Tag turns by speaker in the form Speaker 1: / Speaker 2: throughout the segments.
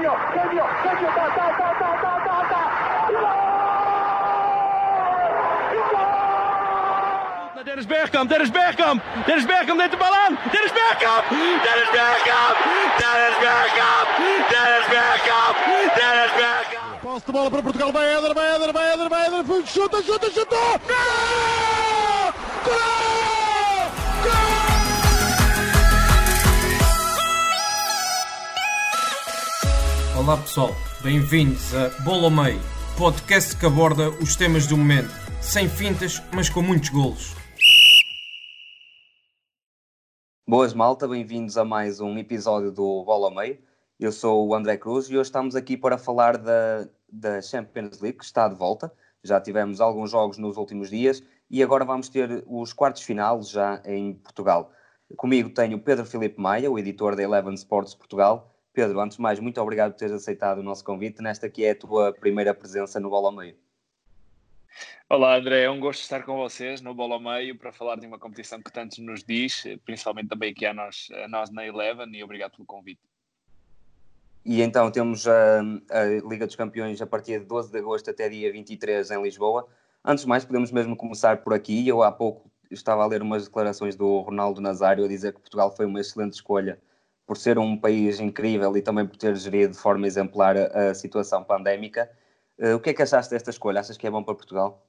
Speaker 1: genio, genio, genio, ta, ta, ta, ta, ta, ta, ta.
Speaker 2: Dennis Bergkamp, Dennis Bergkamp, Dennis Bergkamp neemt de bal aan. Dennis Bergkamp, Dennis Bergkamp, Dennis Bergkamp, Dennis Bergkamp, Dennis Bergkamp.
Speaker 3: Posse de bola para Portugal, vai Éder, vai Éder, vai Éder, vai Éder, chuta, chuta, chutou! Gol! Gol!
Speaker 4: Olá pessoal, bem-vindos a Bola ao Meio, podcast que aborda os temas do momento, sem fintas, mas com muitos golos.
Speaker 5: Boas malta, bem-vindos a mais um episódio do Bola ao Meio. Eu sou o André Cruz e hoje estamos aqui para falar da, da Champions League, que está de volta. Já tivemos alguns jogos nos últimos dias e agora vamos ter os quartos finais já em Portugal. Comigo tenho Pedro Filipe Maia, o editor da Eleven Sports Portugal, Pedro, antes de mais, muito obrigado por teres aceitado o nosso convite nesta que é a tua primeira presença no Bola ao Meio.
Speaker 6: Olá André, é um gosto estar com vocês no Bola ao Meio para falar de uma competição que tanto nos diz, principalmente também aqui a nós, a nós na Eleven e obrigado pelo convite.
Speaker 5: E então temos a, a, Liga dos Campeões a partir de 12 de agosto até dia 23 em Lisboa. Antes de mais, podemos mesmo começar por aqui. Eu há pouco estava a ler umas declarações do Ronaldo Nazário a dizer que Portugal foi uma excelente escolha por ser um país incrível e também por ter gerido de forma exemplar a, a situação pandémica. Uh, o que é que achaste desta escolha? Achas que é bom para Portugal?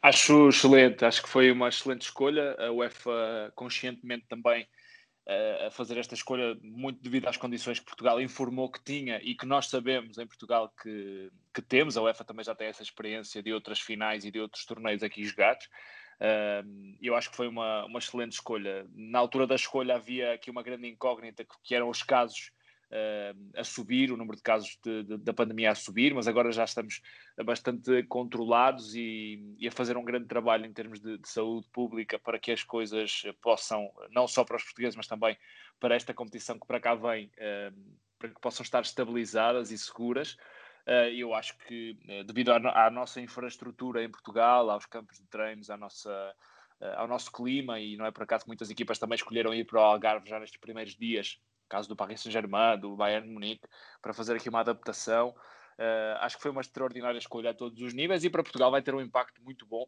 Speaker 6: Acho excelente, acho que foi uma excelente escolha. A UEFA conscientemente também uh, a fazer esta escolha, muito devido às condições que Portugal informou que tinha e que nós sabemos em Portugal que, que temos. A UEFA também já tem essa experiência de outras finais e de outros torneios aqui jogados. Eu acho que foi uma, uma excelente escolha. Na altura da escolha havia aqui uma grande incógnita que eram os casos a subir, o número de casos de, de, da pandemia a subir, mas agora já estamos bastante controlados e, e a fazer um grande trabalho em termos de, de, saúde pública para que as coisas possam, não só para os portugueses, mas também para esta competição que para cá vem, para que possam estar estabilizadas e seguras. Uh, eu acho que, uh, devido à, à, nossa infraestrutura em Portugal, aos campos de treinos, à nossa, uh, ao nosso clima, e não é por acaso que muitas equipas também escolheram ir para o Algarve já nestes primeiros dias, caso do Paris Saint-Germain, do Bayern Munique, para fazer aqui uma adaptação. acho que foi uma extraordinária escolha a todos os níveis e para Portugal vai ter um impacto muito bom.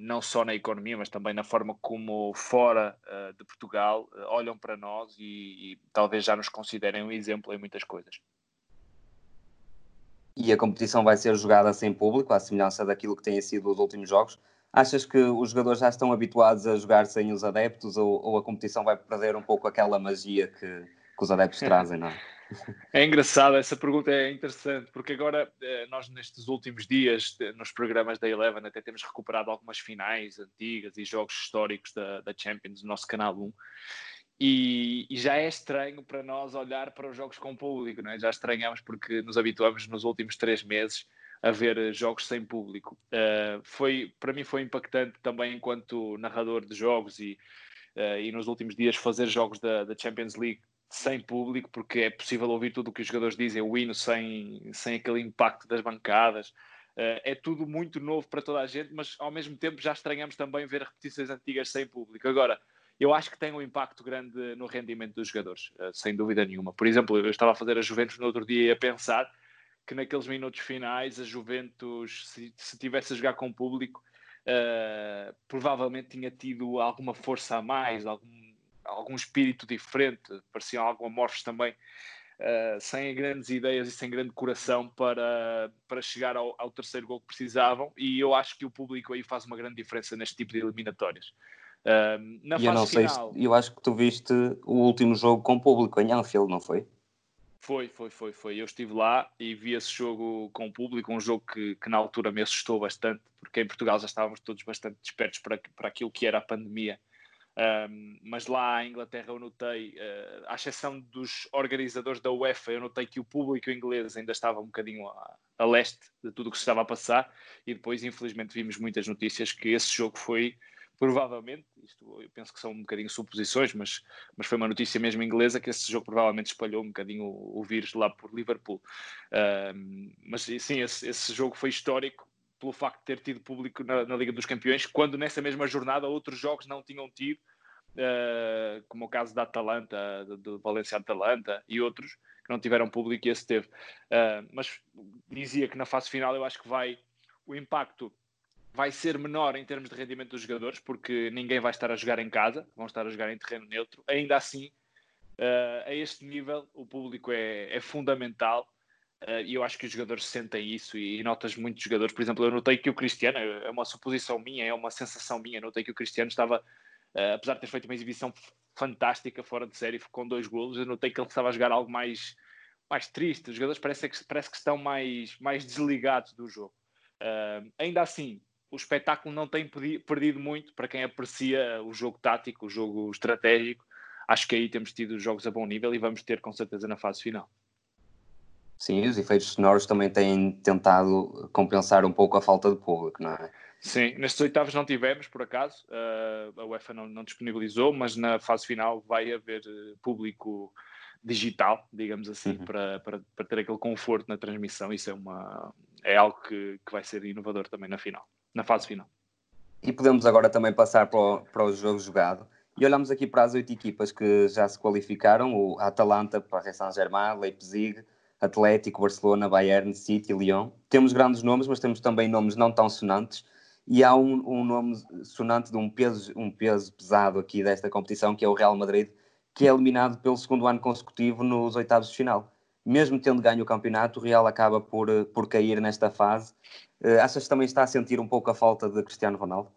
Speaker 6: não só na economia, mas também na forma como fora de Portugal olham para nós e, e talvez já nos considerem um exemplo em muitas coisas
Speaker 5: e a competição vai ser jogada sem público, à semelhança daquilo que têm sido os últimos jogos. Achas que os jogadores já estão habituados a jogar sem os adeptos ou, ou a competição vai perder um pouco aquela magia que, que os adeptos trazem, não é?
Speaker 6: É engraçado, essa pergunta é interessante, porque agora eh, nós nestes últimos dias, nos programas da Eleven, até temos recuperado algumas finais antigas e jogos históricos da, da Champions no nosso canal 1. E, e, já é estranho para nós olhar para os jogos com público, não é? já estranhamos porque nos habituamos nos últimos três meses a ver eh, jogos sem público. Uh, foi, para mim foi impactante também enquanto narrador de jogos e, uh, e nos últimos dias fazer jogos da, da, Champions League sem público, porque é possível ouvir tudo o que os jogadores dizem, o hino sem, sem aquele impacto das bancadas. Uh, é tudo muito novo para toda a gente, mas ao mesmo tempo já estranhamos também ver repetições antigas sem público. Agora, eu acho que tem um impacto grande no rendimento dos jogadores, eh, sem dúvida nenhuma. Por exemplo, eu estava a fazer a Juventus no outro dia e a pensar que naqueles minutos finais a Juventus, se, se tivesse a jogar com o público, uh, provavelmente tinha tido alguma força a mais, algum, algum espírito diferente, pareciam algo amorfos também, uh, sem grandes ideias e sem grande coração para, para chegar ao, ao terceiro gol que precisavam. E eu acho que o público aí faz uma grande diferença neste tipo de eliminatórias
Speaker 5: na eu não sei final, se, eu acho que tu viste o último jogo com público em Anfield, não foi?
Speaker 6: Foi, foi, foi, foi. Eu estive lá e vi esse jogo com público, um jogo que, que na altura me assustou bastante, porque em Portugal já estávamos todos bastante despertos para, para aquilo que era a pandemia. Um, mas lá em Inglaterra eu notei, uh, à exceção dos organizadores da UEFA, eu notei que o público inglês ainda estava um bocadinho a, a leste de tudo o que se estava a passar, e depois, infelizmente, vimos muitas notícias que esse jogo foi provavelmente, isto eu penso que são um bocadinho suposições, mas, mas foi uma notícia mesmo inglesa que esse jogo provavelmente espalhou um bocadinho o, o vírus lá por Liverpool. Uh, mas sim, esse, esse, jogo foi histórico pelo facto de ter tido público na, na, Liga dos Campeões, quando nessa mesma jornada outros jogos não tinham tido, uh, como o caso da Atalanta, do, do Valência Atalanta e outros, que que não tiveram público e esse teve. Uh, mas dizia que na fase final eu acho que vai o impacto vai ser menor em termos de rendimento dos jogadores, porque ninguém vai estar a jogar em casa, vão estar a jogar em terreno neutro. Ainda assim, uh, a este nível, o público é, é fundamental uh, e eu acho que os jogadores sentem isso e, e notas muitos jogadores. Por exemplo, eu notei que o Cristiano, é uma suposição minha, é uma sensação minha, notei que o Cristiano estava, uh, apesar de ter feito uma exibição fantástica fora de série com dois golos, eu notei que ele estava a jogar algo mais, mais triste. Os jogadores parece que, parece que estão mais, mais desligados do jogo. Uh, ainda assim, o espetáculo não tem perdido muito para quem aprecia o jogo tático, o jogo estratégico. Acho que aí temos tido jogos a bom nível e vamos ter com certeza na fase final.
Speaker 5: Sim, os efeitos sonoros também têm tentado compensar um pouco a falta de público, não é?
Speaker 6: Sim, nestes oitavos não tivemos, por acaso, uh, a UEFA não, não, disponibilizou, mas na fase final vai haver uh, público digital, digamos assim, uhum. para, para, para, ter aquele conforto na transmissão. Isso é, uma, é algo que, que vai ser inovador também na final, na fase final.
Speaker 5: E podemos agora também passar para o, para o jogo jogado. E olhamos aqui para as oito equipas que já se qualificaram: o Atalanta, Paris Saint-Germain, Leipzig, Atlético, Barcelona, Bayern, City, Lyon. Temos grandes nomes, mas temos também nomes não tão sonantes e há um, um, nome sonante de um peso, um peso pesado aqui desta competição, que é o Real Madrid, que é eliminado pelo segundo ano consecutivo nos oitavos de final. Mesmo tendo ganho o campeonato, o Real acaba por, por cair nesta fase. Uh, achas que também está a sentir um pouco a falta de Cristiano Ronaldo?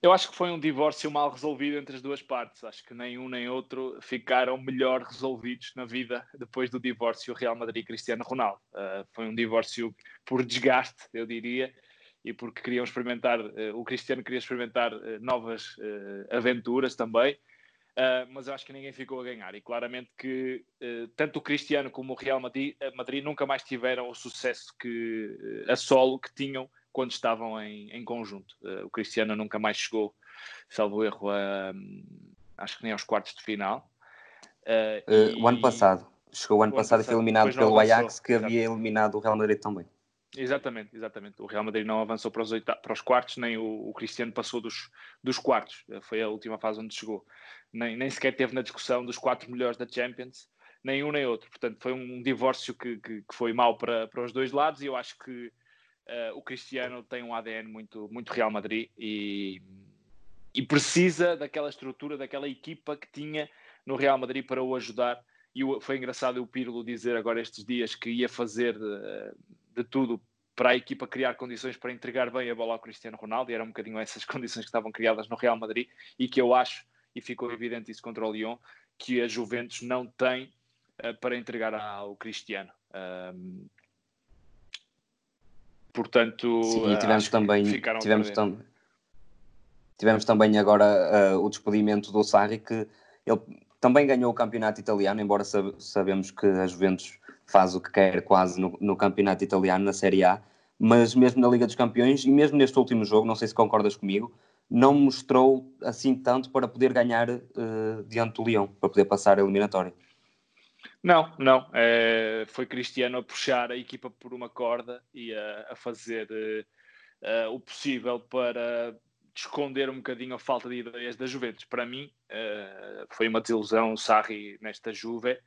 Speaker 6: Eu acho que foi um divórcio mal resolvido entre as duas partes. Acho que nem um nem outro ficaram melhor resolvidos na vida depois do divórcio Real Madrid Cristiano Ronaldo. Uh, foi um divórcio por desgaste, eu diria, e porque queriam experimentar, uh, o Cristiano queria experimentar uh, novas aventuras também, mas eu acho que ninguém ficou a ganhar. E claramente que tanto o Cristiano como o Real Madrid, Madrid nunca mais tiveram o sucesso que, a solo que tinham quando estavam em, em conjunto. o Cristiano nunca mais chegou, salvo erro, a, acho que nem aos quartos de final.
Speaker 5: E... O ano passado. Chegou o ano, o passado, passado e foi eliminado pelo Ajax, que havia eliminado o Real Madrid também.
Speaker 6: Exatamente, exatamente. O Real Madrid não avançou para os, para os quartos, nem o, o, Cristiano passou dos, dos quartos. Foi a última fase onde chegou. Nem, nem sequer teve na discussão dos quatro melhores da Champions, nem um nem outro. Portanto, foi um divórcio que, que, que foi mau para, para os dois lados e eu acho que uh, o Cristiano tem um ADN muito, muito Real Madrid e, e precisa daquela estrutura, daquela equipa que tinha no Real Madrid para o ajudar. E foi engraçado o Pirlo dizer agora estes dias que ia fazer. Uh, de tudo para a equipa criar condições para entregar bem a bola ao Cristiano Ronaldo, e eram um bocadinho essas condições que estavam criadas no Real Madrid, e que eu acho, e ficou evidente isso contra o Lyon, que a Juventus não tem uh, para entregar ao Cristiano. Um, portanto,
Speaker 5: Sim, tivemos também, tivemos, tam tivemos também agora uh, o despedimento do Sarri, que ele também ganhou o campeonato italiano, embora sabemos que a Juventus faz o que quer quase no, no campeonato italiano, na Série A, mas mesmo na Liga dos Campeões e mesmo neste último jogo, não sei se concordas comigo, não mostrou assim tanto para poder ganhar uh, diante do Leão, para poder passar a eliminatória.
Speaker 6: Não, não. É, foi Cristiano a puxar a equipa por uma corda e a, a fazer uh, uh, o possível para esconder um bocadinho a falta de ideias da Juventus. Para mim, foi uma desilusão o Sarri nesta Juve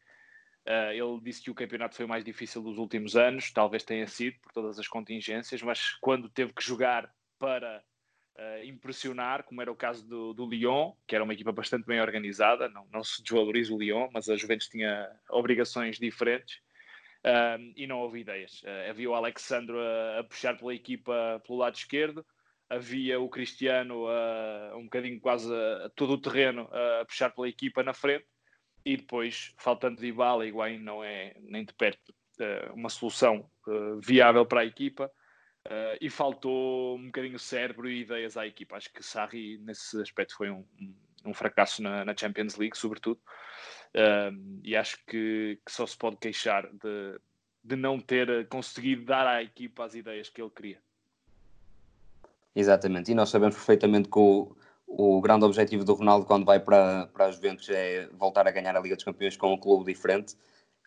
Speaker 6: Uh, ele disse que o campeonato foi o mais difícil dos últimos anos, talvez tenha sido por todas as contingências, mas quando teve que jogar para uh, impressionar, como era o caso do, do, Lyon, que era uma equipa bastante bem organizada, não, não se desvaloriza o Lyon, mas a Juventus tinha obrigações diferentes uh, e não houve ideias. havia o Alexandre a, a, puxar pela equipa pelo lado esquerdo, havia o Cristiano um bocadinho quase a, a todo o terreno a puxar pela equipa na frente e depois, faltando de Ibala, Higuaín não é nem de perto uh, uma solução uh, viável para a equipa uh, e faltou um bocadinho cérebro e ideias à equipa. Acho que Sarri, nesse aspecto, foi um, um fracasso na, na, Champions League, sobretudo, e acho que, que, só se pode queixar de, de não ter conseguido dar à equipa as ideias que ele queria.
Speaker 5: Exatamente, e nós sabemos perfeitamente que o o grande objetivo do Ronaldo quando vai para, para a Juventus é voltar a ganhar a Liga dos Campeões com um clube diferente.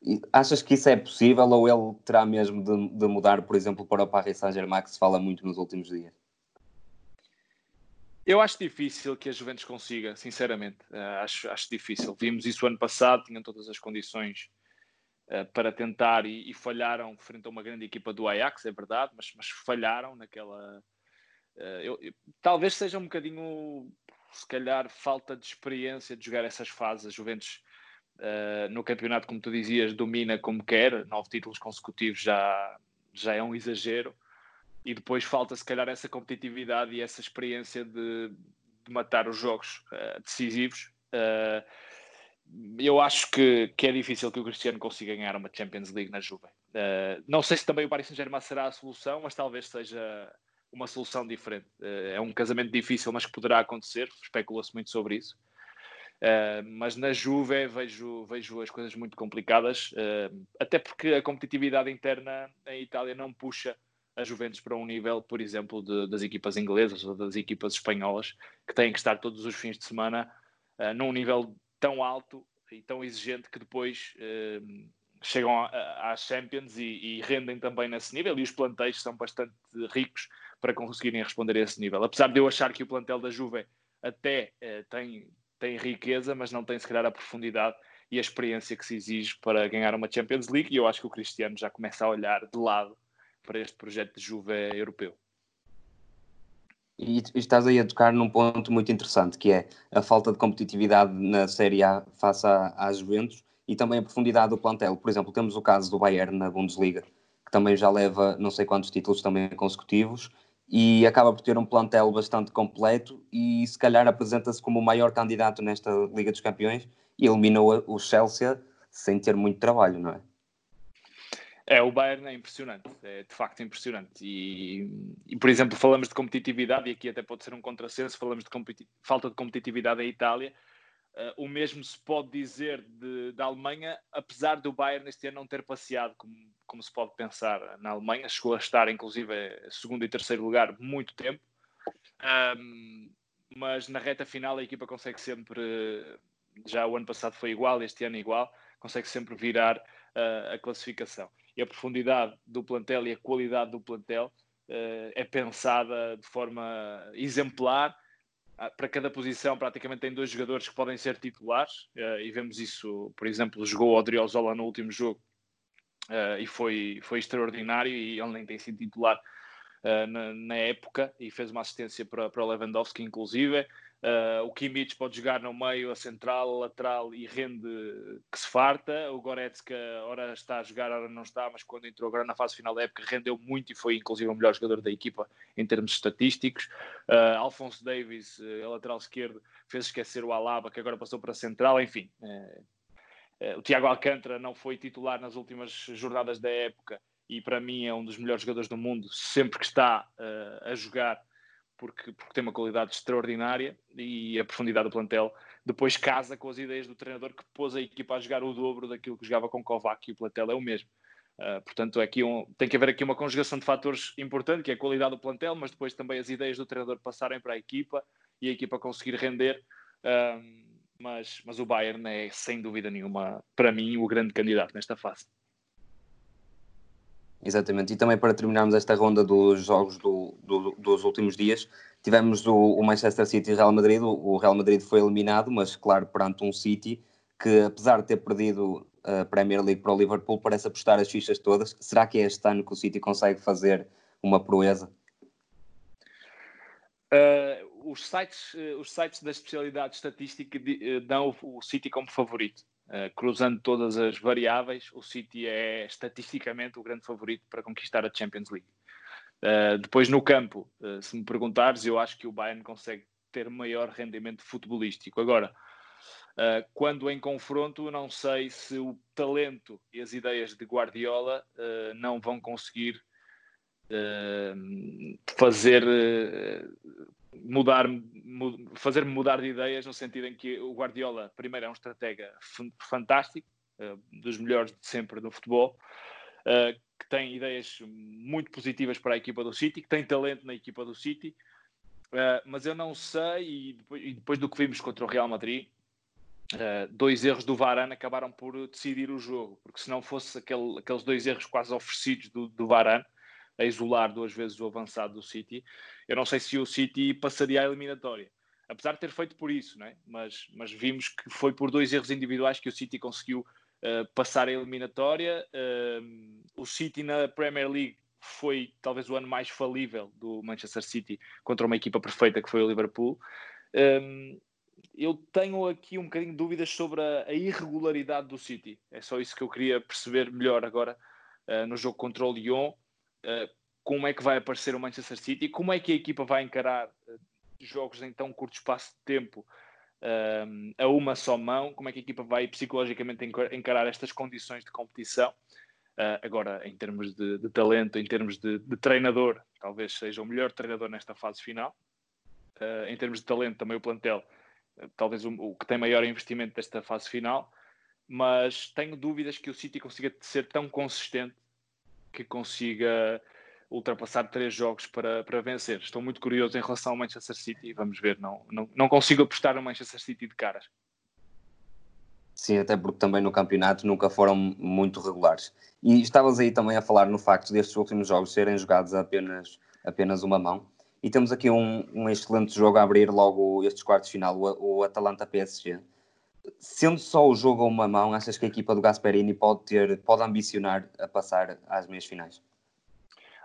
Speaker 5: E achas que isso é possível ou ele terá mesmo de, de mudar, por exemplo, para o Paris Saint-Germain, que se fala muito nos últimos dias?
Speaker 6: Eu acho difícil que a Juventus consiga, sinceramente. Uh, acho, acho difícil. Vimos isso ano passado, tinham todas as condições uh, para tentar e, e, falharam frente a uma grande equipa do Ajax, é verdade, mas, mas falharam naquela. Uh, eu, eu, talvez seja um bocadinho, se calhar, falta de experiência de jogar essas fases. A Juventus no campeonato, como tu dizias, domina como quer, nove títulos consecutivos já, já é um exagero e depois falta se calhar essa competitividade e essa experiência de, de matar os jogos uh, decisivos. Uh, eu acho que, que é difícil que o Cristiano consiga ganhar uma Champions League na Juve. Uh, não sei se também o Paris Saint-Germain será a solução, mas talvez seja uma solução diferente. é um casamento difícil, mas que poderá acontecer. Especula-se muito sobre isso. Uh, mas na Juve vejo, vejo as coisas muito complicadas, uh, até porque a competitividade interna em Itália não puxa a Juventus para um nível, por exemplo, de, das equipas inglesas ou das equipas espanholas, que têm que estar todos os fins de semana uh, num nível tão alto e tão exigente que depois chegam às Champions e, e, rendem também nesse nível. E os plantéis são bastante ricos para conseguirem responder a esse nível. Apesar de eu achar que o plantel da Juve até uh, tem, tem riqueza, mas não tem, se calhar, a profundidade e a experiência que se exige para ganhar uma Champions League. E eu acho que o Cristiano já começa a olhar de lado para este projeto de Juve europeu.
Speaker 5: E estás aí a tocar num ponto muito interessante, que é a falta de competitividade na Série A face às Juventus e também a profundidade do plantel. Por exemplo, temos o caso do Bayern na Bundesliga, que também já leva não sei quantos títulos também consecutivos e acaba por ter um plantel bastante completo e se calhar apresenta-se como o maior candidato nesta Liga dos Campeões e eliminou o Chelsea sem ter muito trabalho, não é?
Speaker 6: É, o Bayern é impressionante, é de facto impressionante. E, e, por exemplo, falamos de competitividade, e aqui até pode ser um contrassenso, falamos de falta de competitividade em Itália. Uh, o mesmo se pode dizer de, da Alemanha, apesar do Bayern este ano não ter passeado, como, como se pode pensar na Alemanha, chegou a estar inclusive segundo e terceiro lugar muito tempo. Um, mas na reta final a equipa consegue sempre, já o ano passado foi igual, este ano igual, consegue sempre virar uh, a classificação e a profundidade do plantel e a qualidade do plantel uh, é pensada de forma exemplar. Uh, para cada posição, praticamente tem dois jogadores que podem ser titulares, uh, e vemos isso, por exemplo, jogou Odriozola no último jogo e foi, foi extraordinário. E ele nem tem sido titular na, na, época e fez uma assistência para, para Lewandowski, inclusive. Uh, o Kimmich pode jogar no meio, a central, a lateral e rende que se farta. O Goretzka, ora está a jogar, ora não está, mas quando entrou agora na fase final da época, rendeu muito e foi inclusive o melhor jogador da equipa em termos estatísticos. Uh, Alphonse Davis, uh, a lateral esquerdo, fez esquecer o Alaba, que agora passou para a central. Enfim, o Tiago Alcântara não foi titular nas últimas jornadas da época e para mim é um dos melhores jogadores do mundo, sempre que está a jogar porque, porque tem uma qualidade extraordinária e a profundidade do plantel depois casa com as ideias do treinador que pôs a equipa a jogar o dobro daquilo que jogava com Kovac e o plantel é o mesmo. Uh, portanto, é aqui um, tem que haver aqui uma conjugação de fatores importante, que é a qualidade do plantel, mas depois também as ideias do treinador passarem para a equipa e a equipa conseguir render. Uh, mas, mas o Bayern é, sem dúvida nenhuma, para mim, o grande candidato nesta fase.
Speaker 5: Exatamente, e também para terminarmos esta ronda dos jogos do, do, dos últimos dias, tivemos o, o, Manchester City e Real Madrid. O Real Madrid foi eliminado, mas claro, perante um City que, apesar de ter perdido a Premier League para o Liverpool, parece apostar as fichas todas. Será que é este ano que o City consegue fazer uma proeza?
Speaker 6: Uh, os, sites, uh, os sites da especialidade estatística uh, dão o City como favorito. Uh, cruzando todas as variáveis, o City é estatisticamente o grande favorito para conquistar a Champions League. Depois, no campo, se me perguntares, eu acho que o Bayern consegue ter maior rendimento futebolístico. Agora, quando em confronto, não sei se o talento e as ideias de Guardiola não vão conseguir fazer mudar, fazer-me mudar de ideias no sentido em que o Guardiola, primeiro, é um estratega fantástico, uh, dos melhores de sempre no futebol, uh, que tem ideias muito positivas para a equipa do City, que tem talento na equipa do City, uh, mas eu não sei, e depois, do que vimos contra o Real Madrid, dois erros do Varane acabaram por decidir o jogo, porque se não fosse aquele, aqueles dois erros quase oferecidos do, do Varane, a isolar duas vezes o avançado do City. Eu não sei se o City passaria a eliminatória, apesar de ter feito por isso, não é? mas, mas vimos que foi por dois erros individuais que o City conseguiu uh, passar a eliminatória. Uh, o City na Premier League foi talvez o ano mais falível do Manchester City contra uma equipa perfeita que foi o Liverpool. Um, eu tenho aqui um bocadinho de dúvidas sobre a, a, irregularidade do City. É só isso que eu queria perceber melhor agora uh, no jogo contra o Lyon. Uh, como é que vai aparecer o Manchester City? Como é que a equipa vai encarar uh, jogos em tão curto espaço de tempo a uma só mão? Como é que a equipa vai psicologicamente encarar estas condições de competição? agora, em termos de, de talento, em termos de, de, treinador, talvez seja o melhor treinador nesta fase final. em termos de talento, também o plantel talvez o, o, que tem maior investimento desta fase final, mas tenho dúvidas que o City consiga ser tão consistente que consiga ultrapassar três jogos para, para vencer. Estou muito curioso em relação ao Manchester City. Vamos ver, não, não, não consigo apostar no Manchester City de caras.
Speaker 5: Sim, até porque também no campeonato nunca foram muito regulares. E estavas aí também a falar no facto destes últimos jogos serem jogados apenas, apenas uma mão. E temos aqui um, um excelente jogo a abrir logo estes quartos de final, o, o Atalanta-PSG. Sendo só o jogo a uma mão, achas que a equipa do Gasperini pode ter, pode ambicionar a passar às meias finais?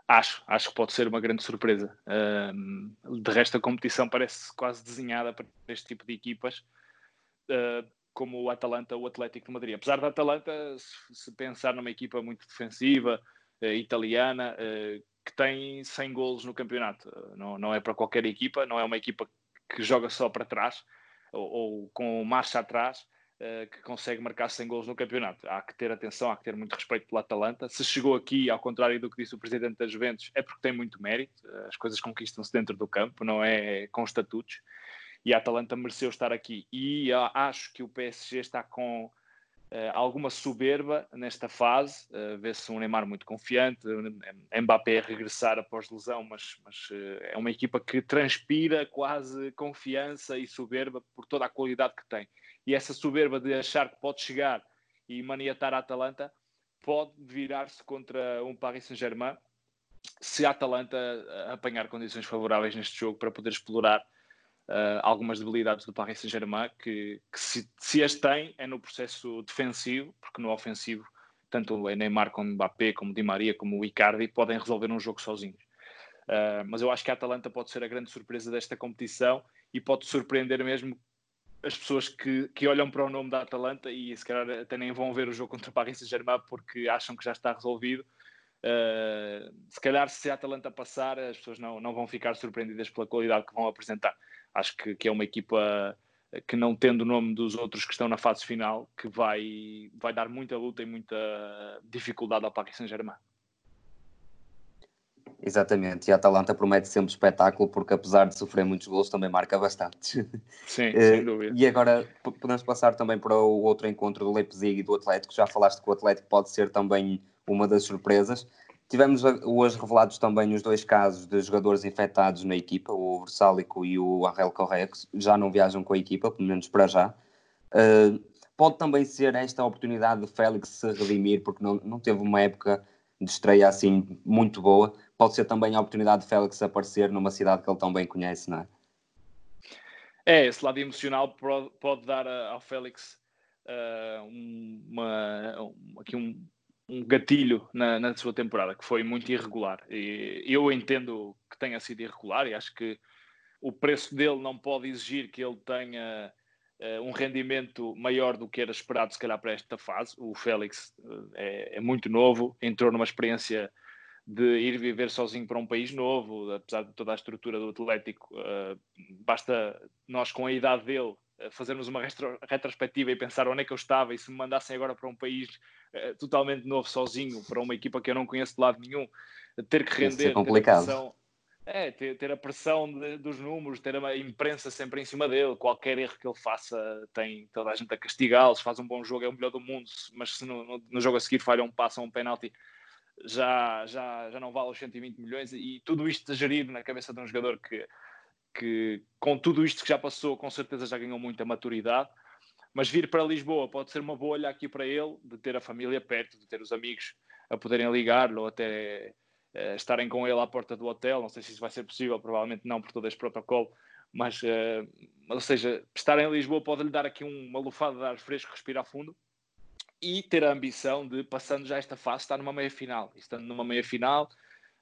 Speaker 6: Acho, acho que pode ser uma grande surpresa. De resto, a competição parece quase desenhada para este tipo de equipas, uh, como o Atalanta ou o Atlético de Madrid. Apesar da Atalanta, se, se pensar numa equipa muito defensiva, uh, italiana, uh, que tem 100 golos no campeonato. Não, não é para qualquer equipa, não é uma equipa que joga só para trás ou, ou com marcha atrás uh, que consegue marcar 100 golos no campeonato. Há que ter atenção, há que ter muito respeito pela Atalanta. Se chegou aqui, ao contrário do que disse o presidente das Juventus, é porque tem muito mérito. As coisas conquistam-se dentro do campo, não é com estatutos. E a Atalanta mereceu estar aqui. E acho que o PSG está com alguma soberba nesta fase, uh, vê-se um Neymar muito confiante, Mbappé a regressar após lesão, mas, mas uh, é uma equipa que transpira quase confiança e soberba por toda a qualidade que tem. E essa soberba de achar que pode chegar e maniatar a Atalanta pode virar-se contra um Paris Saint-Germain se a Atalanta apanhar condições favoráveis neste jogo para poder explorar uh, algumas debilidades do Paris Saint-Germain que, que se, se, as tem é no processo defensivo, porque no ofensivo tanto o Neymar como o Mbappé, como o Di Maria, como o Icardi podem resolver um jogo sozinhos. Uh, mas eu acho que a Atalanta pode ser a grande surpresa desta competição e pode surpreender mesmo as pessoas que, que olham para o nome da Atalanta e se calhar até nem vão ver o jogo contra o Paris Saint-Germain porque acham que já está resolvido. Uh, se calhar se a Atalanta passar, as pessoas não, não vão ficar surpreendidas pela qualidade que vão apresentar acho que, que é uma equipa que não tendo o nome dos outros que estão na fase final, que vai, vai dar muita luta e muita dificuldade ao Paris Saint-Germain.
Speaker 5: Exatamente, e a Atalanta promete sempre espetáculo, porque apesar de sofrer muitos gols, também marca bastante.
Speaker 6: Sim, eh, sem dúvida.
Speaker 5: E agora podemos passar também para o outro encontro do Leipzig e do Atlético. Já falaste que o Atlético pode ser também uma das surpresas. Tivemos hoje revelados também os dois casos de jogadores infectados na equipa, o Versálico e o Angel Correa, que já não viajam com a equipa, pelo menos para já. Uh, pode também ser esta a oportunidade de Félix se redimir, porque não, não teve uma época de estreia assim muito boa. Pode ser também a oportunidade de Félix aparecer numa cidade que ele tão bem conhece, não é?
Speaker 6: É, esse lado emocional pode dar ao Félix uh, uma, aqui um, um gatilho na, na, sua temporada, que foi muito irregular. E eu entendo que tenha sido irregular e acho que o preço dele não pode exigir que ele tenha uh, um rendimento maior do que era esperado, se calhar, para esta fase. O Félix uh, é, é, muito novo, entrou numa experiência de ir viver sozinho para um país novo, apesar de toda a estrutura do Atlético. Uh, basta nós, com a idade dele, fazermos uma retro, retrospectiva e pensar onde é que eu estava e se me mandassem agora para um país uh, totalmente novo, sozinho, para uma equipa que eu não conheço de lado nenhum, ter que render,
Speaker 5: complicado.
Speaker 6: ter a pressão, é, ter, ter a pressão de, dos números, ter a imprensa sempre em cima dele, qualquer erro que ele faça tem toda a gente a castigá-lo, se faz um bom jogo é o melhor do mundo, mas se no, no, no jogo a seguir falha um passo ou um penalti, já, já, já não vale os 120 milhões e tudo isto a gerir na cabeça de um jogador que que com tudo isto que já passou, com certeza já ganhou muita maturidade. Mas vir para Lisboa pode ser uma bolha aqui para ele, de ter a família perto, de ter os amigos a poderem ligar-lhe ou até uh, estarem com ele à porta do hotel. Não sei se isso vai ser possível, provavelmente não por todo este protocolo, mas, uh, ou seja, estar em Lisboa pode-lhe dar aqui uma lufada de ar fresco, respirar fundo e ter a ambição de, passando já esta fase, estar numa meia final. E estando numa meia final,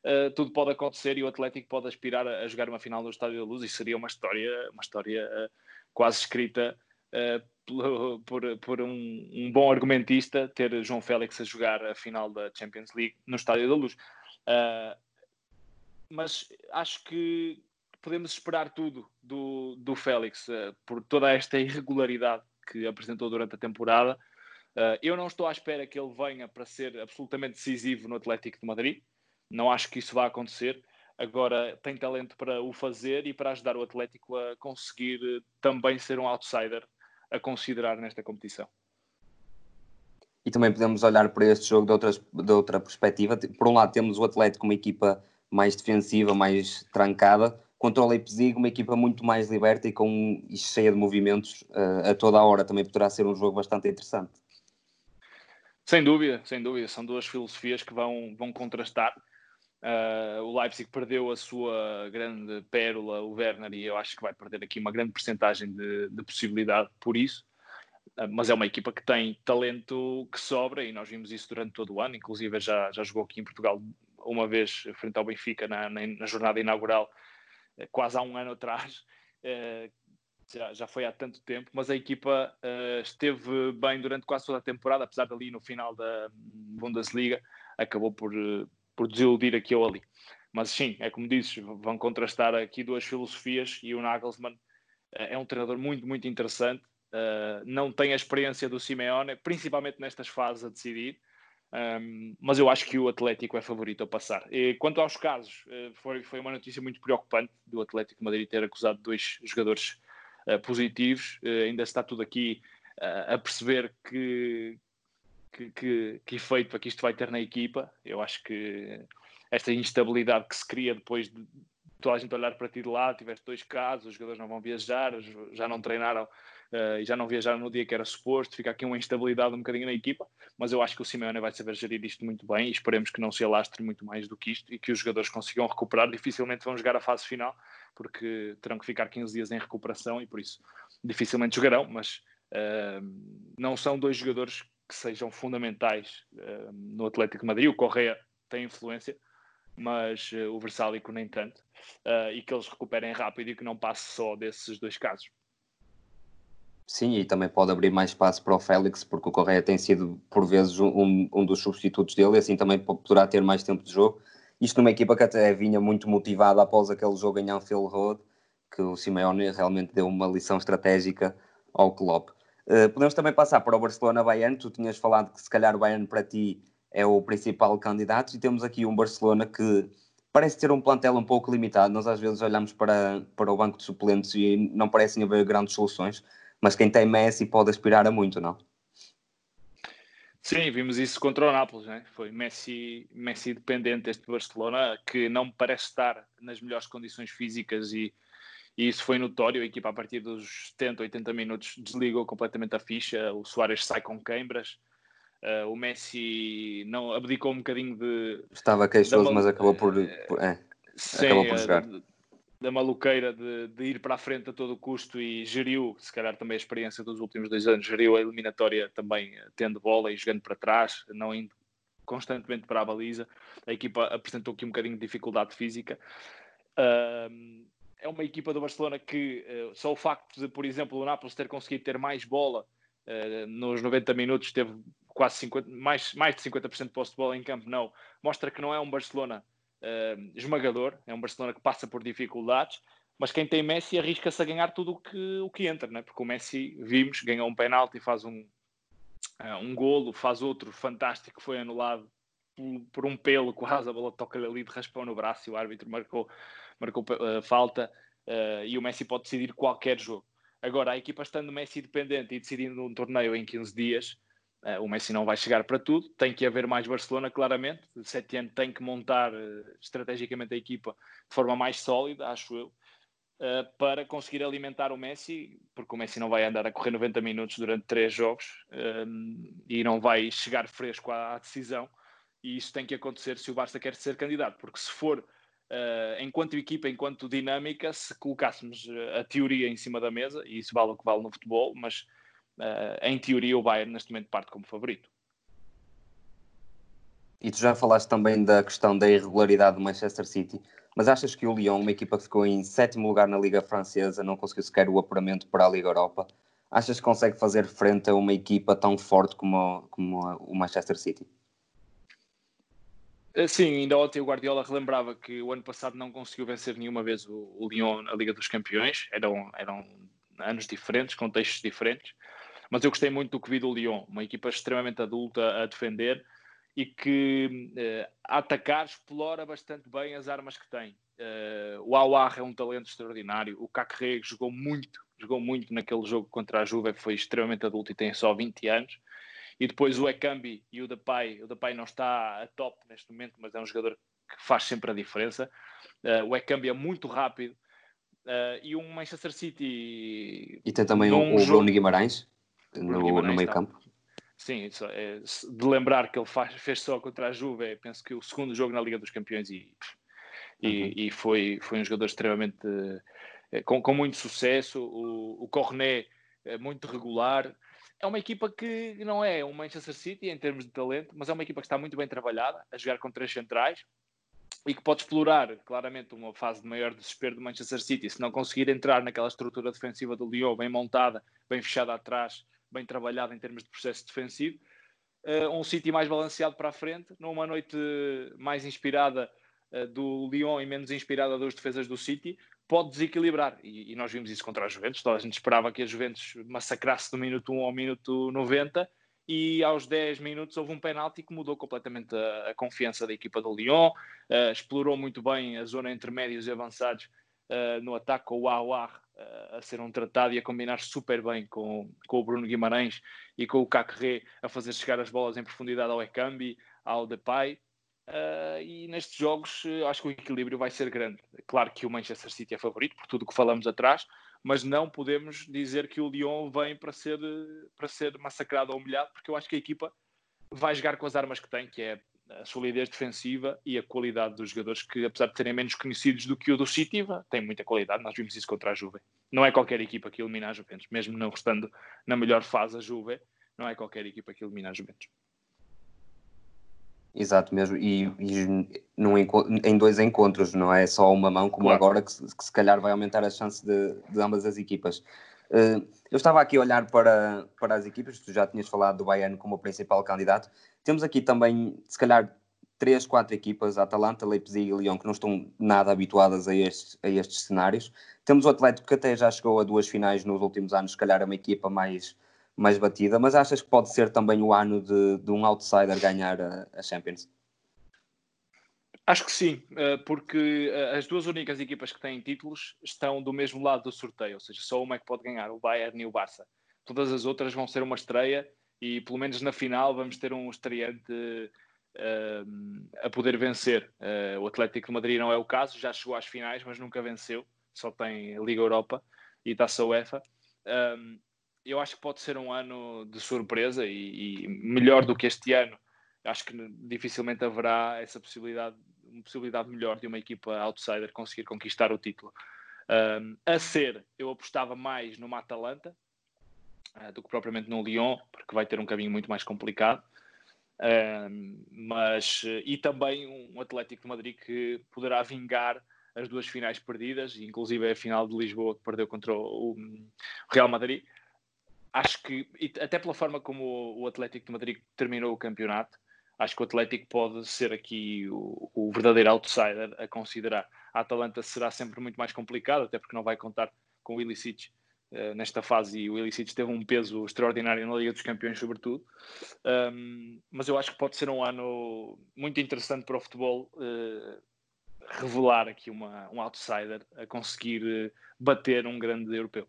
Speaker 6: uh, tudo pode acontecer e o Atlético pode aspirar a, a, jogar uma final no Estádio da Luz e seria uma história, uma história uh, quase escrita uh, por, por um, um, bom argumentista ter João Félix a jogar a final da Champions League no Estádio da Luz. mas acho que podemos esperar tudo do, do Félix por toda esta irregularidade que apresentou durante a temporada. eu não estou à espera que ele venha para ser absolutamente decisivo no Atlético de Madrid não acho que isso vá acontecer. Agora tem talento para o fazer e para ajudar o Atlético a conseguir eh, também ser um outsider a considerar nesta competição.
Speaker 5: E também podemos olhar para este jogo de, outras, de outra perspectiva. Por um lado, temos o Atlético, uma equipa mais defensiva, mais trancada, contra o Leipzig, uma equipa muito mais liberta e, com, e cheia de movimentos uh, a toda a hora. Também poderá ser um jogo bastante interessante.
Speaker 6: Sem dúvida, sem dúvida. São duas filosofias que vão, vão contrastar. Uh, o Leipzig perdeu a sua grande pérola, o Werner, e eu acho que vai perder aqui uma grande porcentagem de, de possibilidade por isso. Uh, mas é uma equipa que tem talento que sobra e nós vimos isso durante todo o ano. Inclusive, já, já jogou aqui em Portugal uma vez frente ao Benfica na, na, na jornada inaugural, uh, quase há um ano atrás. Já, já, foi há tanto tempo, mas a equipa esteve bem durante quase toda a temporada, apesar de ali no final da Bundesliga acabou por, por desiludir aqui ou ali. Mas sim, é como dizes, vão contrastar aqui duas filosofias e o Nagelsmann uh, é um treinador muito, muito interessante. Uh, não tem a experiência do Simeone, principalmente nestas fases a decidir, um, ehm, mas eu acho que o Atlético é favorito a passar. E quanto aos casos, uh, foi, foi uma notícia muito preocupante do Atlético Madrid ter acusado dois jogadores positivos. ainda está tudo aqui a perceber que, que, que, que efeito é que isto vai ter na equipa. Eu acho que esta instabilidade que se cria depois de toda a gente olhar para ti de lá, tiveste dois casos, os jogadores não vão viajar, já não treinaram uh, e já não viajaram no dia que era suposto, fica aqui uma instabilidade um bocadinho na equipa, mas eu acho que o Simeone vai saber gerir isto muito bem e esperemos que não se alastre muito mais do que isto e que os jogadores consigam recuperar, dificilmente vão jogar a fase final, porque terão que ficar 15 dias em recuperação e por isso dificilmente jogarão, mas uh, não são dois jogadores que sejam fundamentais uh, no Atlético de Madrid. O Correia tem influência, mas uh, o Versálico nem tanto. Uh, e que eles recuperem rápido e que não passe só desses dois casos.
Speaker 5: Sim, e também pode abrir mais espaço para o Félix, porque o Correia tem sido, por vezes, um, um dos substitutos dele, e assim também poderá ter mais tempo de jogo. Isto numa equipa que até vinha muito motivada após aquele jogo em Anfield Road, que o Simeone realmente deu uma lição estratégica ao Klopp. Eh, podemos também passar para o Barcelona-Bayern. Tu tinhas falado que se calhar o Bayern para ti é o principal candidato e temos aqui um Barcelona que parece ter um plantel um pouco limitado. Nós às vezes olhamos para, para o banco de suplentes e não parecem haver grandes soluções, mas quem tem Messi pode aspirar a muito, não?
Speaker 6: Sim, vimos isso contra o Nápoles, né? foi Messi, Messi dependente este Barcelona que não parece estar nas melhores condições físicas e, e isso foi notório. A equipa, a partir dos 70, 80 minutos, desligou completamente a ficha. O Soares sai com queimbras. Uh, o Messi não abdicou um bocadinho de.
Speaker 5: Estava queixoso, mas acabou por. por é,
Speaker 6: sim, acabou por jogar. Da, da maluqueira de, de, ir para a frente a todo custo e geriu, se calhar também a experiência dos últimos dois anos, geriu a eliminatória também tendo bola e jogando para trás, não indo constantemente para a baliza. A equipa apresentou aqui um bocadinho de dificuldade física. Uh, é uma equipa do Barcelona que uh, só o facto de, por exemplo, o Nápoles ter conseguido ter mais bola uh, nos 90 minutos, teve quase 50, mais, mais de 50% de posse de bola em campo, não, mostra que não é um Barcelona uh, esmagador, é um Barcelona que passa por dificuldades, mas quem tem Messi arrisca-se a ganhar tudo o que, o que entra, né? porque o Messi, vimos, ganhou um penalti, faz um, um golo, faz outro fantástico, foi anulado por, por um pelo, quase a bola toca-lhe ali de raspão no braço e o árbitro marcou marcou uh, falta uh, e o Messi pode decidir qualquer jogo. Agora, a equipa estando Messi dependente e decidindo um torneio em 15 dias, uh, o Messi não vai chegar para tudo. Tem que haver mais Barcelona, claramente. O anos tem que montar estrategicamente a equipa de forma mais sólida, acho eu, para conseguir alimentar o Messi, porque o Messi não vai andar a correr 90 minutos durante três jogos e não vai chegar fresco à decisão e isso tem que acontecer se o Barça quer ser candidato, porque se for uh, enquanto equipa, enquanto dinâmica, se colocássemos a teoria em cima da mesa, e isso vale o que vale no futebol, mas uh, em teoria o Bayern neste momento parte como favorito.
Speaker 5: E tu já falaste também da questão da irregularidade do Manchester City, mas achas que o Lyon, uma equipa que ficou em sétimo lugar na Liga Francesa, não conseguiu sequer o apuramento para a Liga Europa, achas que consegue fazer frente a uma equipa tão forte como, como o Manchester City?
Speaker 6: Eh, sim, ainda ontem o Guardiola relembrava que o ano passado não conseguiu vencer nenhuma vez o, o Lyon na Liga dos Campeões, eram, eram anos diferentes, contextos diferentes, mas eu gostei muito do que vi do Lyon, uma equipa extremamente adulta a defender e que uh, a atacar explora bastante bem as armas que tem. Uh, o Awar é um talento extraordinário, o Cacré jogou muito, jogou muito naquele jogo contra a Juve, foi extremamente adulto e tem só 20 anos. E depois o Ekambi e o Depay, o Depay não está a top neste momento, mas é um jogador que faz sempre a diferença. Uh, o Ekambi é muito rápido. Uh, e um Manchester City.
Speaker 5: E tem também o, o Bruno Guimarães no, Guimarães, no meio campo.
Speaker 6: Sim, é, de lembrar que ele faz, fez só contra a Juve, penso que o segundo jogo na Liga dos Campeões e, e, uhum. e foi, foi um jogador extremamente com, com muito sucesso. O, o Cornet é muito regular. É uma equipa que não é um Manchester City em termos de talento, mas é uma equipa que está muito bem trabalhada, a jogar com três centrais e que pode explorar claramente uma fase de maior desespero do Manchester City se não conseguir entrar naquela estrutura defensiva do Lyon bem montada, bem fechada atrás, bem trabalhada em termos de processo defensivo. Uh, um City mais balanceado para a frente, numa noite mais inspirada uh, do Lyon e menos inspirada dos defesas do City, pode desequilibrar. E, e, nós vimos isso contra a Juventus. Toda a gente esperava que a Juventus massacrasse do minuto 1 ao minuto 90 e aos 10 minutos houve um penalti que mudou completamente a, a confiança da equipa do Lyon, uh, explorou muito bem a zona entre médios e avançados uh, no ataque com o Aouar uh, a ser um tratado e a combinar super bem com, com o Bruno Guimarães e com o Cacré a fazer chegar as bolas em profundidade ao Ekambi, ao Depay. Uh, e nestes jogos uh, acho que o equilíbrio vai ser grande. Claro que o Manchester City é favorito por tudo o que falamos atrás, mas não podemos dizer que o Lyon vem para ser, para ser massacrado ou humilhado, porque eu acho que a equipa vai jogar com as armas que tem, que é a solidez defensiva e a qualidade dos jogadores que, apesar de terem menos conhecidos do que o do City, tem muita qualidade. Nós vimos isso contra a Juve. Não é qualquer equipa que elimina a Juventus, mesmo não estando na melhor fase a Juve, não é qualquer equipa que elimina a Juventus.
Speaker 5: Exato mesmo, e, e num, em dois encontros, não é só uma mão, como claro. agora, que, que, se calhar vai aumentar a chance de, de ambas as equipas. Uh, eu estava aqui a olhar para, para as equipas, tu já tinhas falado do Bayern como o principal candidato. Temos aqui também, se calhar, três, quatro equipas, Atalanta, Leipzig e Lyon, que não estão nada habituadas a estes, a estes cenários. Temos o Atlético, que até já chegou a duas finais nos últimos anos, se calhar é uma equipa mais mais batida, mas achas que pode ser também o ano de, de um outsider ganhar a, a, Champions?
Speaker 6: Acho que sim, eh, porque eh, as duas únicas equipas que têm títulos estão do mesmo lado do sorteio, ou seja, só uma é que pode ganhar, o Bayern e o Barça. Todas as outras vão ser uma estreia e pelo menos na final vamos ter um estreante uh, a poder vencer. Uh, o Atlético de Madrid não é o caso, já chegou às finais, mas nunca venceu, só tem Liga Europa e Taça UEFA. Um, eu acho que pode ser um ano de surpresa e, e, melhor do que este ano. Acho que dificilmente haverá essa possibilidade, uma possibilidade melhor de uma equipa outsider conseguir conquistar o título. Um, a ser, eu apostava mais numa Atalanta uh, do que propriamente no Lyon, porque vai ter um caminho muito mais complicado. Um, mas e também um Atlético de Madrid que poderá vingar as duas finais perdidas, inclusive a final de Lisboa que perdeu contra o Real Madrid acho que, até pela forma como o Atlético de Madrid terminou o campeonato, acho que o Atlético pode ser aqui o, o verdadeiro outsider a considerar. A Atalanta será sempre muito mais complicado, até porque não vai contar com o Ilicic uh, nesta fase e o Ilicic teve um peso extraordinário na Liga dos Campeões, sobretudo. Um, mas eu acho que pode ser um ano muito interessante para o futebol. Uh, revelar aqui uma, um outsider a conseguir uh, bater um grande europeu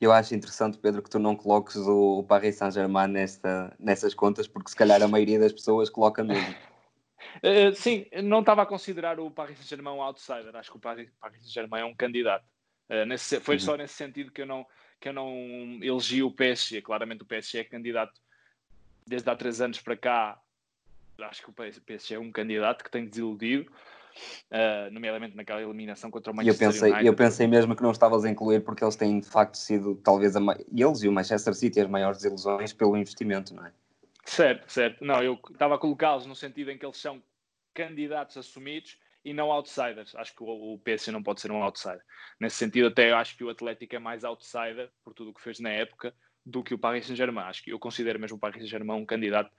Speaker 5: eu acho interessante, Pedro, que tu não coloques o, o Paris Saint-Germain nessas contas, porque se calhar a maioria das pessoas coloca mesmo.
Speaker 6: Uh, sim, não estava a considerar o Paris Saint-Germain um outsider, acho que o Paris, Paris Saint-Germain é um candidato. Uh, nesse, foi uhum. só nesse sentido que eu não, que eu não elegi o PSG. Claramente o PSG é candidato desde há três anos para cá acho que o PSG é um candidato que tem desiludido, uh, nomeadamente naquela eliminação contra o Manchester
Speaker 5: eu pensei,
Speaker 6: United.
Speaker 5: Eu pensei mesmo que não estavas a incluir porque eles têm de facto sido talvez eles e o Manchester City as maiores desilusões pelo investimento, não é?
Speaker 6: Certo, certo. Não, eu estava a colocá-los no sentido em que eles são candidatos assumidos e não outsiders. Acho que o, o PSG não pode ser um outsider. Nesse sentido, até eu acho que o Atlético é mais outsider por tudo o que fez na época do que o Paris Saint-Germain. Acho que eu considero mesmo o Paris Saint-Germain um candidato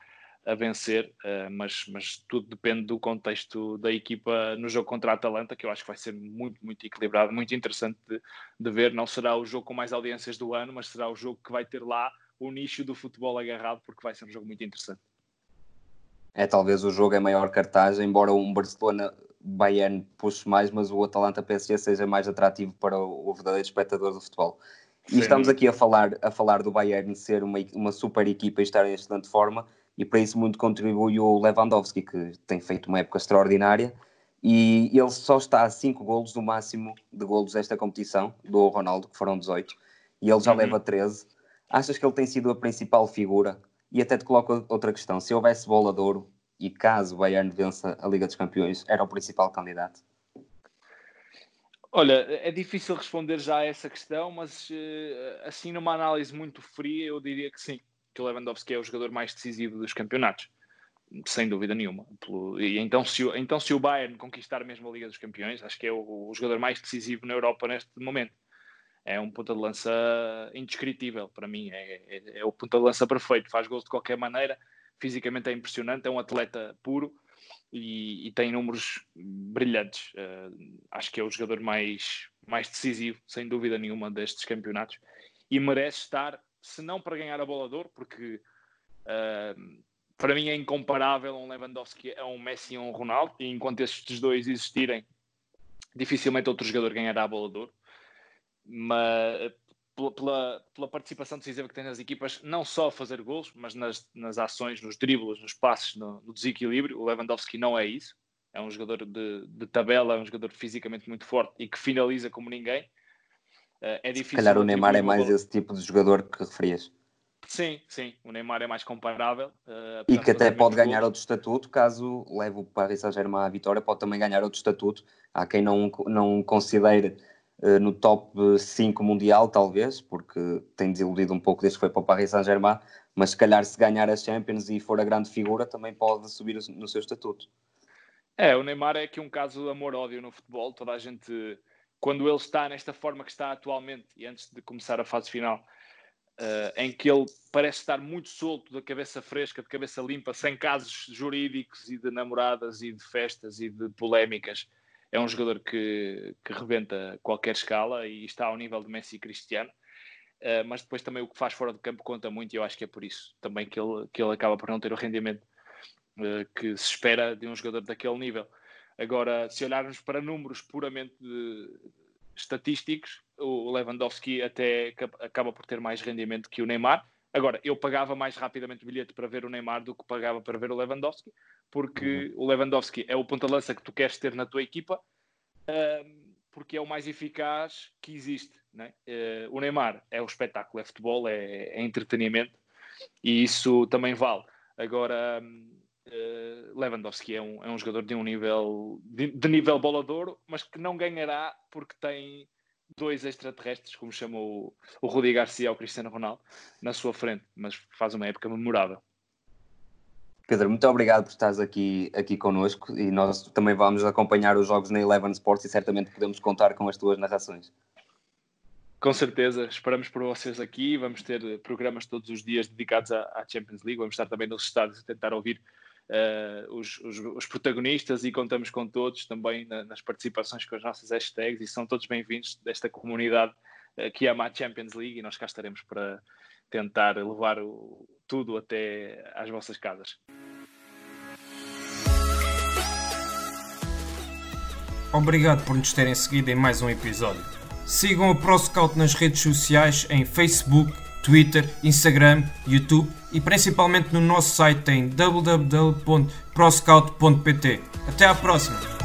Speaker 6: a vencer, uh, mas, mas tudo depende do contexto da equipa no jogo contra a Atalanta, que eu acho que vai ser muito, muito equilibrado, muito interessante de, de ver. Não será o jogo com mais audiências do ano, mas será o jogo que vai ter lá o nicho do futebol agarrado, porque vai ser um jogo muito interessante.
Speaker 5: É talvez o jogo em maior cartaz, embora um Barcelona Bayern puxe mais, mas o Atalanta PSG seja mais atrativo para o, o verdadeiro espectador do futebol. E estamos aqui a falar, a falar do Bayern ser uma, uma super equipa e estar em excelente forma, e para isso muito contribui o Lewandowski, que tem feito uma época extraordinária, e ele só está a 5 golos do máximo de golos desta competição, do Ronaldo, que foram 18, e ele já uhum. leva 13. Achas que ele tem sido a principal figura? E até te coloco outra questão, se houvesse bola de ouro, e caso o Bayern vença a Liga dos Campeões, era o principal candidato?
Speaker 6: Olha, é difícil responder já a essa questão, mas eh, assim numa análise muito fria, eu diria que sim, que o Lewandowski é o jogador mais decisivo dos campeonatos, sem dúvida nenhuma. E então se, o, então se o Bayern conquistar mesmo a Liga dos Campeões, acho que é o, o jogador mais decisivo na Europa neste momento. É um ponta de lança indescritível para mim, é, é, é o ponta de lança perfeito, faz gols de qualquer maneira, fisicamente é impressionante, é um atleta puro e, e tem números brilhantes. Uh, acho que é o jogador mais, mais decisivo, sem dúvida nenhuma, destes campeonatos e merece estar, se não para ganhar a bola de ouro, porque uh, para mim é incomparável um Lewandowski a um Messi e um Ronaldo, e enquanto estes dois existirem, dificilmente outro jogador ganhará a bola de ouro. Mas pela, pela, participação decisiva que tem nas equipas, não só a fazer gols, mas nas, nas ações, nos dribles, nos passes, no, no, desequilíbrio. O Lewandowski não é isso. É um jogador de, de, tabela, é um jogador fisicamente muito forte e que finaliza como ninguém. Uh, é difícil.
Speaker 5: Se calhar o Neymar é mais esse tipo de jogador que referias.
Speaker 6: Sim, sim. O Neymar é mais comparável. Uh,
Speaker 5: e que até pode ganhar outro estatuto, caso leve o Paris Saint-Germain à vitória, pode também ganhar outro estatuto. Há quem não, não considere eh, no top 5 mundial, talvez, porque tem desiludido um pouco desde que foi para o Paris Saint-Germain, mas se calhar se ganhar a Champions e for a grande figura, também pode subir no seu estatuto.
Speaker 6: É, o Neymar é aqui um caso de amor-ódio no futebol. Toda a gente, quando ele está nesta forma que está atualmente, e antes de começar a fase final, uh, em que ele parece estar muito solto, da cabeça fresca, de cabeça limpa, sem casos jurídicos e de namoradas e de festas e de polémicas, é um jogador que, que rebenta qualquer escala e está ao nível de Messi e Cristiano. Uh, mas depois também o que faz fora de campo conta muito e eu acho que é por isso também que ele, que ele acaba por não ter o rendimento uh, que se espera de um jogador daquele nível. Agora, se olharmos para números puramente estatísticos, o Lewandowski até acaba por ter mais rendimento que o Neymar. Agora, eu pagava mais rapidamente o bilhete para ver o Neymar do que pagava para ver o Lewandowski, porque uhum. o Lewandowski é o ponta-lança que tu queres ter na tua equipa, porque é o mais eficaz que existe. Né? Uh, o Neymar é o espetáculo, é futebol, é, é entretenimento, e isso também vale. Agora, uh, Lewandowski é um, é um jogador de um nível, de, de nível bolador, mas que não ganhará porque tem dois extraterrestres, como chamou o, o Rudi Garcia ao Cristiano Ronaldo, na sua frente, mas faz uma época memorável.
Speaker 5: Pedro, muito obrigado por estares aqui, aqui connosco e nós também vamos acompanhar os jogos na Eleven Sports e certamente podemos contar com as tuas narrações.
Speaker 6: Com certeza, esperamos por vocês aqui. Vamos ter programas todos os dias dedicados à, à Champions League. Vamos estar também nos estados a tentar ouvir uh, os, os, os, protagonistas e contamos com todos também na, nas participações com as nossas hashtags e são todos bem-vindos desta comunidade uh, que ama a Champions League e nós cá estaremos para tentar levar o, tudo até às vossas casas.
Speaker 4: Obrigado por nos terem seguido em mais um episódio. Sigam o ProScout nas redes sociais em Facebook, Twitter, Instagram, YouTube e principalmente no nosso site em www.proscout.pt. Até à próxima!